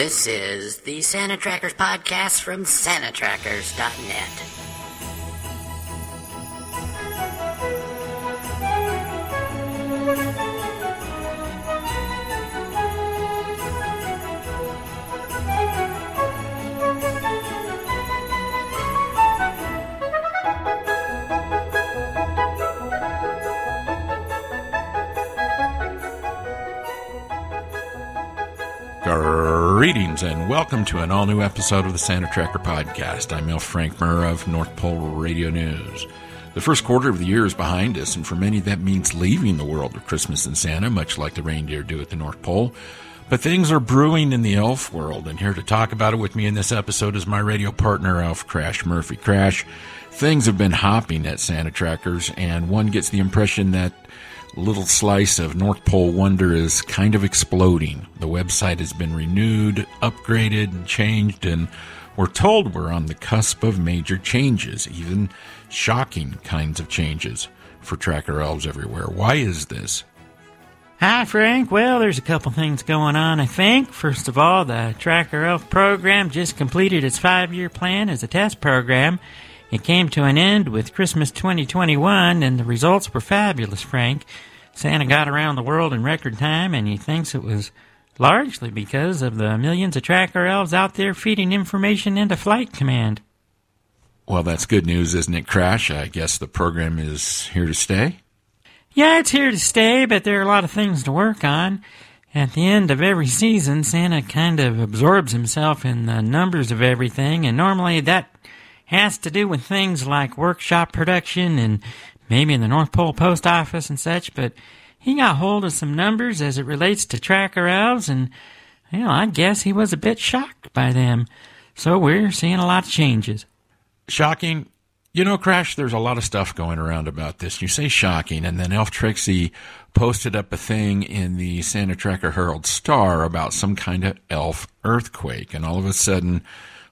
This is the Santa Trackers podcast from SantaTrackers.net. Greetings and welcome to an all new episode of the Santa Tracker Podcast. I'm Mel Frank Myrrh of North Pole Radio News. The first quarter of the year is behind us, and for many that means leaving the world of Christmas and Santa, much like the reindeer do at the North Pole. But things are brewing in the elf world, and here to talk about it with me in this episode is my radio partner, Elf Crash Murphy. Crash, things have been hopping at Santa Trackers, and one gets the impression that little slice of North Pole wonder is kind of exploding. The website has been renewed, upgraded, and changed, and we're told we're on the cusp of major changes, even shocking kinds of changes for tracker elves everywhere. Why is this? Hi, Frank. Well, there's a couple things going on, I think. First of all, the Tracker Elf program just completed its five year plan as a test program. It came to an end with Christmas 2021, and the results were fabulous, Frank. Santa got around the world in record time, and he thinks it was largely because of the millions of tracker elves out there feeding information into Flight Command. Well, that's good news, isn't it, Crash? I guess the program is here to stay? Yeah, it's here to stay, but there are a lot of things to work on. At the end of every season, Santa kind of absorbs himself in the numbers of everything, and normally that has to do with things like workshop production and maybe in the North Pole Post Office and such, but he got hold of some numbers as it relates to tracker elves, and, well, I guess he was a bit shocked by them. So we're seeing a lot of changes. Shocking? You know, Crash, there's a lot of stuff going around about this. You say shocking, and then Elf Trixie posted up a thing in the Santa Tracker Herald Star about some kind of elf earthquake, and all of a sudden,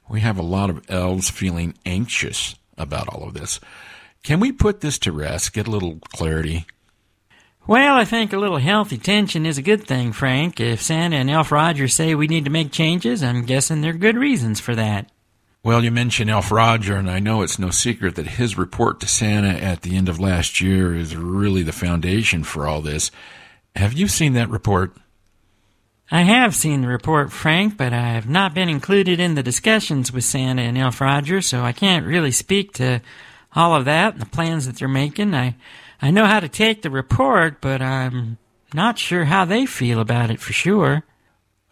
we have a lot of elves feeling anxious about all of this. Can we put this to rest, get a little clarity? Well, I think a little healthy tension is a good thing, Frank. If Santa and Elf Roger say we need to make changes, I'm guessing there are good reasons for that. Well, you mentioned Elf Roger, and I know it's no secret that his report to Santa at the end of last year is really the foundation for all this. Have you seen that report? I have seen the report, Frank, but I have not been included in the discussions with Santa and Elf Roger, so I can't really speak to all of that and the plans that they're making. I, I know how to take the report, but I'm not sure how they feel about it for sure.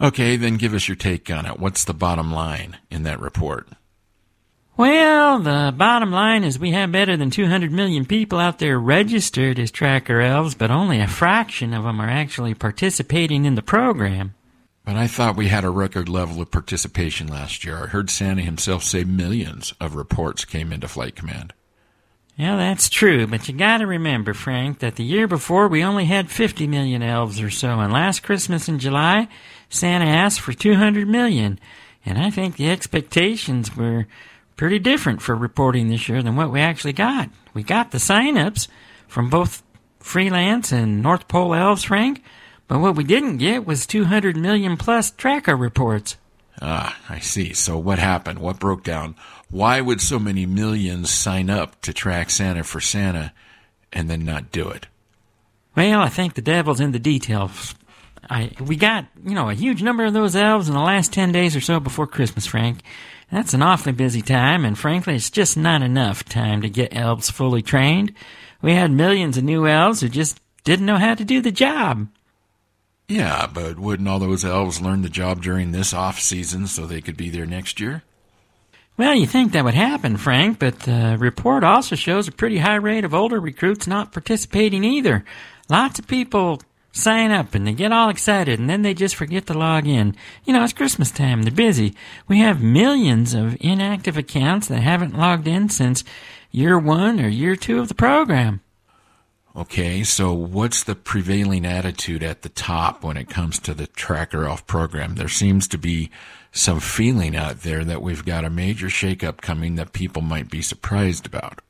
Okay, then give us your take on it. What's the bottom line in that report? Well, the bottom line is we have better than 200 million people out there registered as tracker elves, but only a fraction of them are actually participating in the program. But I thought we had a record level of participation last year. I heard Santa himself say millions of reports came into Flight Command. Yeah, that's true, but you gotta remember, Frank, that the year before we only had 50 million elves or so, and last Christmas in July, Santa asked for 200 million. And I think the expectations were pretty different for reporting this year than what we actually got. We got the sign-ups from both freelance and North Pole elves, Frank, but what we didn't get was 200 million plus tracker reports. Ah, I see. So what happened? What broke down? Why would so many millions sign up to track Santa for Santa and then not do it? Well, I think the devil's in the details. I we got, you know, a huge number of those elves in the last 10 days or so before Christmas, Frank. That's an awfully busy time, and frankly, it's just not enough time to get elves fully trained. We had millions of new elves who just didn't know how to do the job. Yeah, but wouldn't all those elves learn the job during this off season so they could be there next year? Well, you think that would happen, Frank, but the report also shows a pretty high rate of older recruits not participating either. Lots of people sign up and they get all excited and then they just forget to log in. You know, it's Christmas time, they're busy. We have millions of inactive accounts that haven't logged in since year one or year two of the program. Okay, so what's the prevailing attitude at the top when it comes to the tracker off program? There seems to be some feeling out there that we've got a major shakeup coming that people might be surprised about.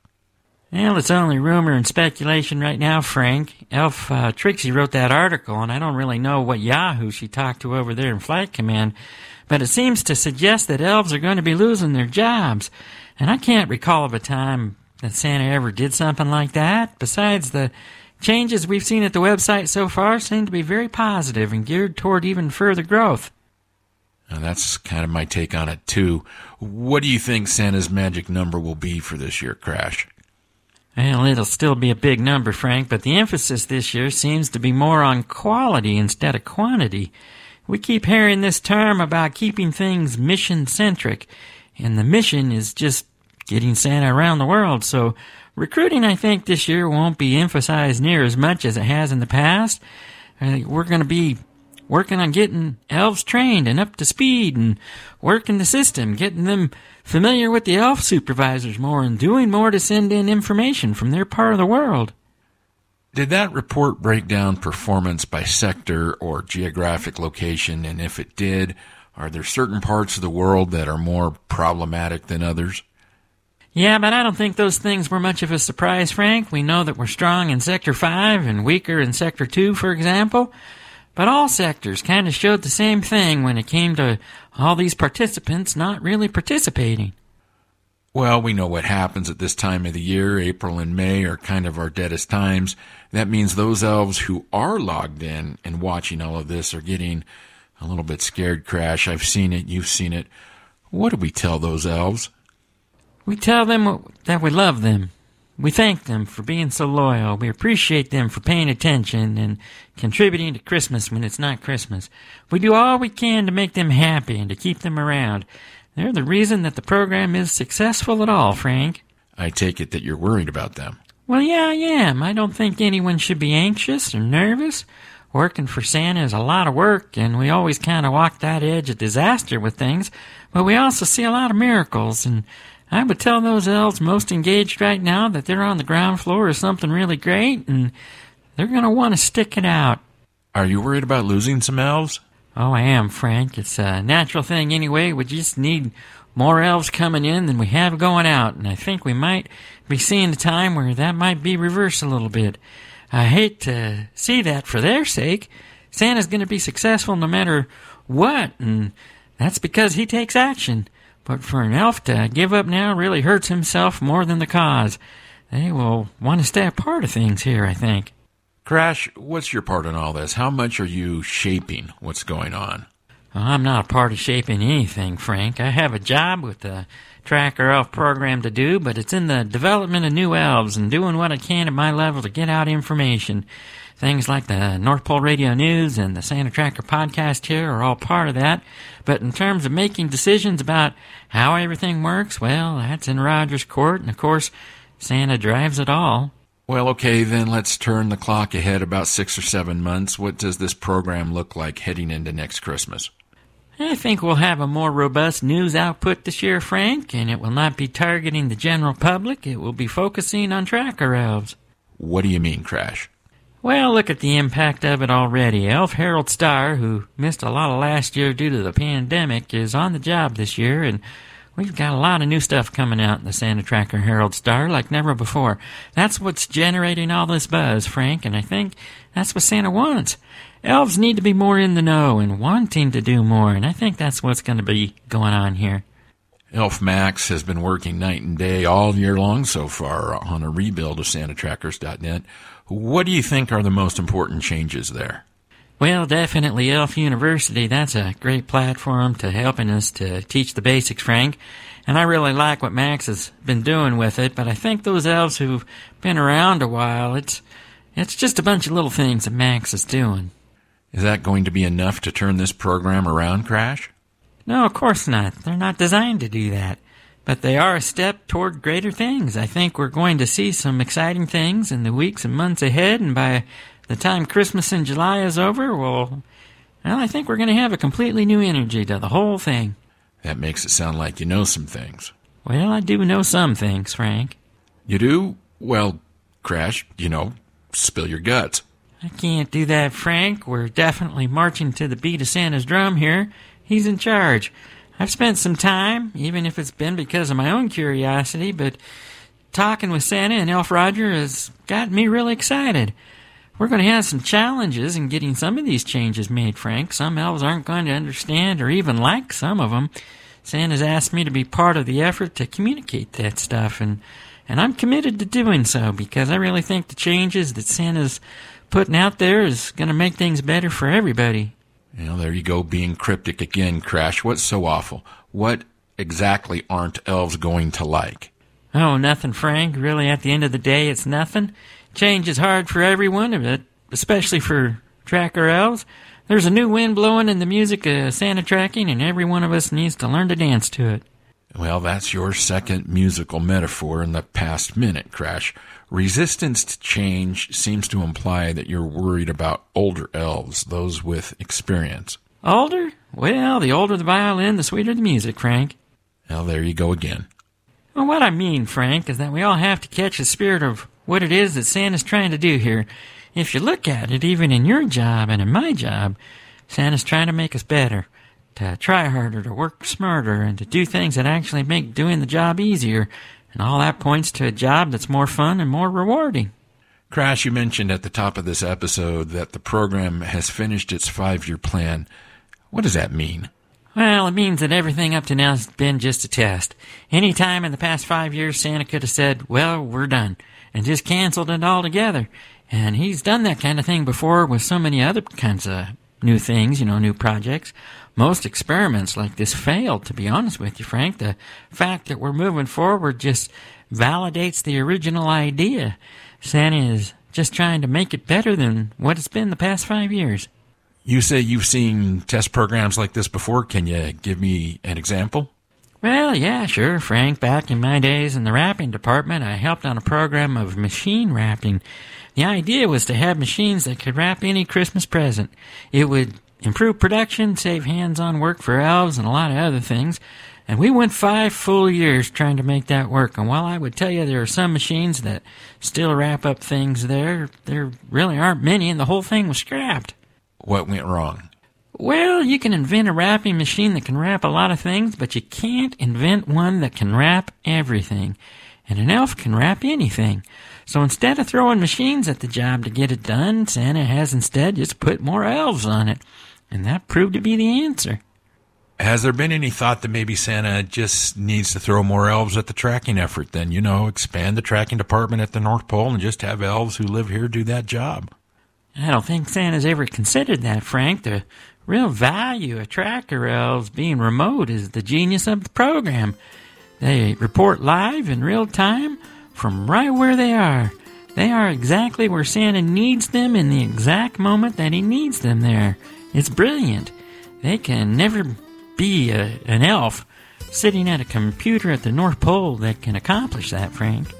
Well, it's only rumor and speculation right now, Frank. Elf uh, Trixie wrote that article, and I don't really know what Yahoo she talked to over there in Flight Command, but it seems to suggest that elves are going to be losing their jobs. And I can't recall of a time that Santa ever did something like that. Besides, the changes we've seen at the website so far seem to be very positive and geared toward even further growth. Now, that's kind of my take on it, too. What do you think Santa's magic number will be for this year, Crash? Well, it'll still be a big number, Frank, but the emphasis this year seems to be more on quality instead of quantity. We keep hearing this term about keeping things mission centric, and the mission is just getting Santa around the world, so recruiting, I think, this year won't be emphasized near as much as it has in the past. We're going to be working on getting elves trained and up to speed and working the system, getting them familiar with the elf supervisors more and doing more to send in information from their part of the world. Did that report break down performance by sector or geographic location? And if it did, are there certain parts of the world that are more problematic than others? Yeah, but I don't think those things were much of a surprise, Frank. We know that we're strong in Sector 5 and weaker in Sector 2, for example. But all sectors kind of showed the same thing when it came to all these participants not really participating. Well, we know what happens at this time of the year. April and May are kind of our deadest times. That means those elves who are logged in and watching all of this are getting a little bit scared, Crash. I've seen it. You've seen it. What do we tell those elves? We tell them that we love them we thank them for being so loyal. We appreciate them for paying attention and contributing to Christmas when it's not Christmas. We do all we can to make them happy and to keep them around. They're the reason that the program is successful at all, Frank. I take it that you're worried about them. Well, yeah, I am. I don't think anyone should be anxious or nervous. Working for Santa is a lot of work, and we always kind of walk that edge of disaster with things, but we also see a lot of miracles, and I would tell those elves most engaged right now that they're on the ground floor of something really great and they're going to want to stick it out. Are you worried about losing some elves? Oh, I am, Frank. It's a natural thing anyway. We just need more elves coming in than we have going out, and I think we might be seeing a time where that might be reversed a little bit. I hate to see that for their sake. Santa's going to be successful no matter what, and that's because he takes action. But for an elf to give up now really hurts himself more than the cause. They will want to stay a part of things here, I think. Crash, what's your part in all this? How much are you shaping what's going on? Well, I'm not a part of shaping anything, Frank. I have a job with the Tracker Elf program to do, but it's in the development of new elves and doing what I can at my level to get out information. Things like the North Pole Radio News and the Santa Tracker podcast here are all part of that. But in terms of making decisions about how everything works, well, that's in Roger's court, and of course, Santa drives it all. Well, okay, then let's turn the clock ahead about six or seven months. What does this program look like heading into next Christmas? I think we'll have a more robust news output this year, Frank, and it will not be targeting the general public. It will be focusing on tracker elves. What do you mean, Crash? Well, look at the impact of it already. Elf Harold Starr, who missed a lot of last year due to the pandemic, is on the job this year, and we've got a lot of new stuff coming out in the Santa Tracker Herald Star like never before. That's what's generating all this buzz, Frank, and I think that's what Santa wants. Elves need to be more in the know and wanting to do more, and I think that's what's going to be going on here. Elf Max has been working night and day all year long so far on a rebuild of SantaTrackers.net. What do you think are the most important changes there? Well, definitely Elf University. That's a great platform to helping us to teach the basics, Frank. And I really like what Max has been doing with it, but I think those elves who've been around a while, it's it's just a bunch of little things that Max is doing. Is that going to be enough to turn this program around, Crash? No, of course not. They're not designed to do that but they are a step toward greater things. I think we're going to see some exciting things in the weeks and months ahead, and by the time Christmas in July is over, well, well, I think we're going to have a completely new energy to the whole thing. That makes it sound like you know some things. Well, I do know some things, Frank. You do? Well, Crash, you know, spill your guts. I can't do that, Frank. We're definitely marching to the beat of Santa's drum here. He's in charge. I've spent some time, even if it's been because of my own curiosity, but talking with Santa and Elf Roger has got me really excited. We're going to have some challenges in getting some of these changes made, Frank. Some elves aren't going to understand or even like some of them. Santa's asked me to be part of the effort to communicate that stuff, and, and I'm committed to doing so because I really think the changes that Santa's putting out there is going to make things better for everybody. You know, there you go, being cryptic again, Crash. What's so awful? What exactly aren't elves going to like? Oh, nothing, Frank. Really, at the end of the day, it's nothing. Change is hard for everyone, but especially for tracker elves. There's a new wind blowing in the music of Santa tracking, and every one of us needs to learn to dance to it. Well, that's your second musical metaphor in the past minute, Crash. Resistance to change seems to imply that you're worried about older elves, those with experience. Older? Well, the older the violin, the sweeter the music, Frank. Well, there you go again. Well, what I mean, Frank, is that we all have to catch the spirit of what it is that Santa's trying to do here. If you look at it, even in your job and in my job, Santa's trying to make us better, to try harder, to work smarter, and to do things that actually make doing the job easier. And all that points to a job that's more fun and more rewarding. Crash, you mentioned at the top of this episode that the program has finished its five year plan. What does that mean? Well, it means that everything up to now has been just a test. Any time in the past five years, Santa could have said, well, we're done, and just canceled it altogether. And he's done that kind of thing before with so many other kinds of new things, you know, new projects. Most experiments like this failed, to be honest with you, Frank. The fact that we're moving forward just validates the original idea. Santa is just trying to make it better than what it's been the past five years. You say you've seen test programs like this before. Can you give me an example? Well, yeah, sure, Frank. Back in my days in the wrapping department, I helped on a program of machine wrapping. The idea was to have machines that could wrap any Christmas present. It would improve production, save hands on work for elves, and a lot of other things. And we went five full years trying to make that work. And while I would tell you there are some machines that still wrap up things there, there really aren't many, and the whole thing was scrapped. What went wrong? Well, you can invent a wrapping machine that can wrap a lot of things, but you can't invent one that can wrap everything. And an elf can wrap anything. So instead of throwing machines at the job to get it done, Santa has instead just put more elves on it. And that proved to be the answer. Has there been any thought that maybe Santa just needs to throw more elves at the tracking effort? Then, you know, expand the tracking department at the North Pole and just have elves who live here do that job. I don't think Santa's ever considered that, Frank. The real value of tracker elves being remote is the genius of the program. They report live in real time from right where they are. They are exactly where Santa needs them in the exact moment that he needs them there. It's brilliant. They can never be a, an elf sitting at a computer at the North Pole that can accomplish that, Frank.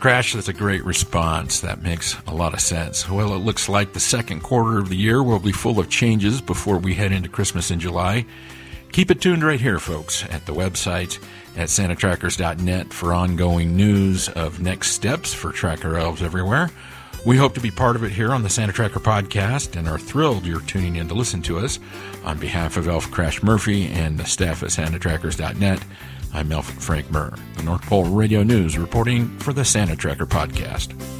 Crash, that's a great response. That makes a lot of sense. Well, it looks like the second quarter of the year will be full of changes before we head into Christmas in July. Keep it tuned right here, folks, at the website at santatrackers.net for ongoing news of next steps for tracker elves everywhere. We hope to be part of it here on the Santa Tracker podcast and are thrilled you're tuning in to listen to us. On behalf of Elf Crash Murphy and the staff at santatrackers.net, I'm Elf Frank Myrrh, the North Pole Radio News reporting for the Santa Tracker podcast.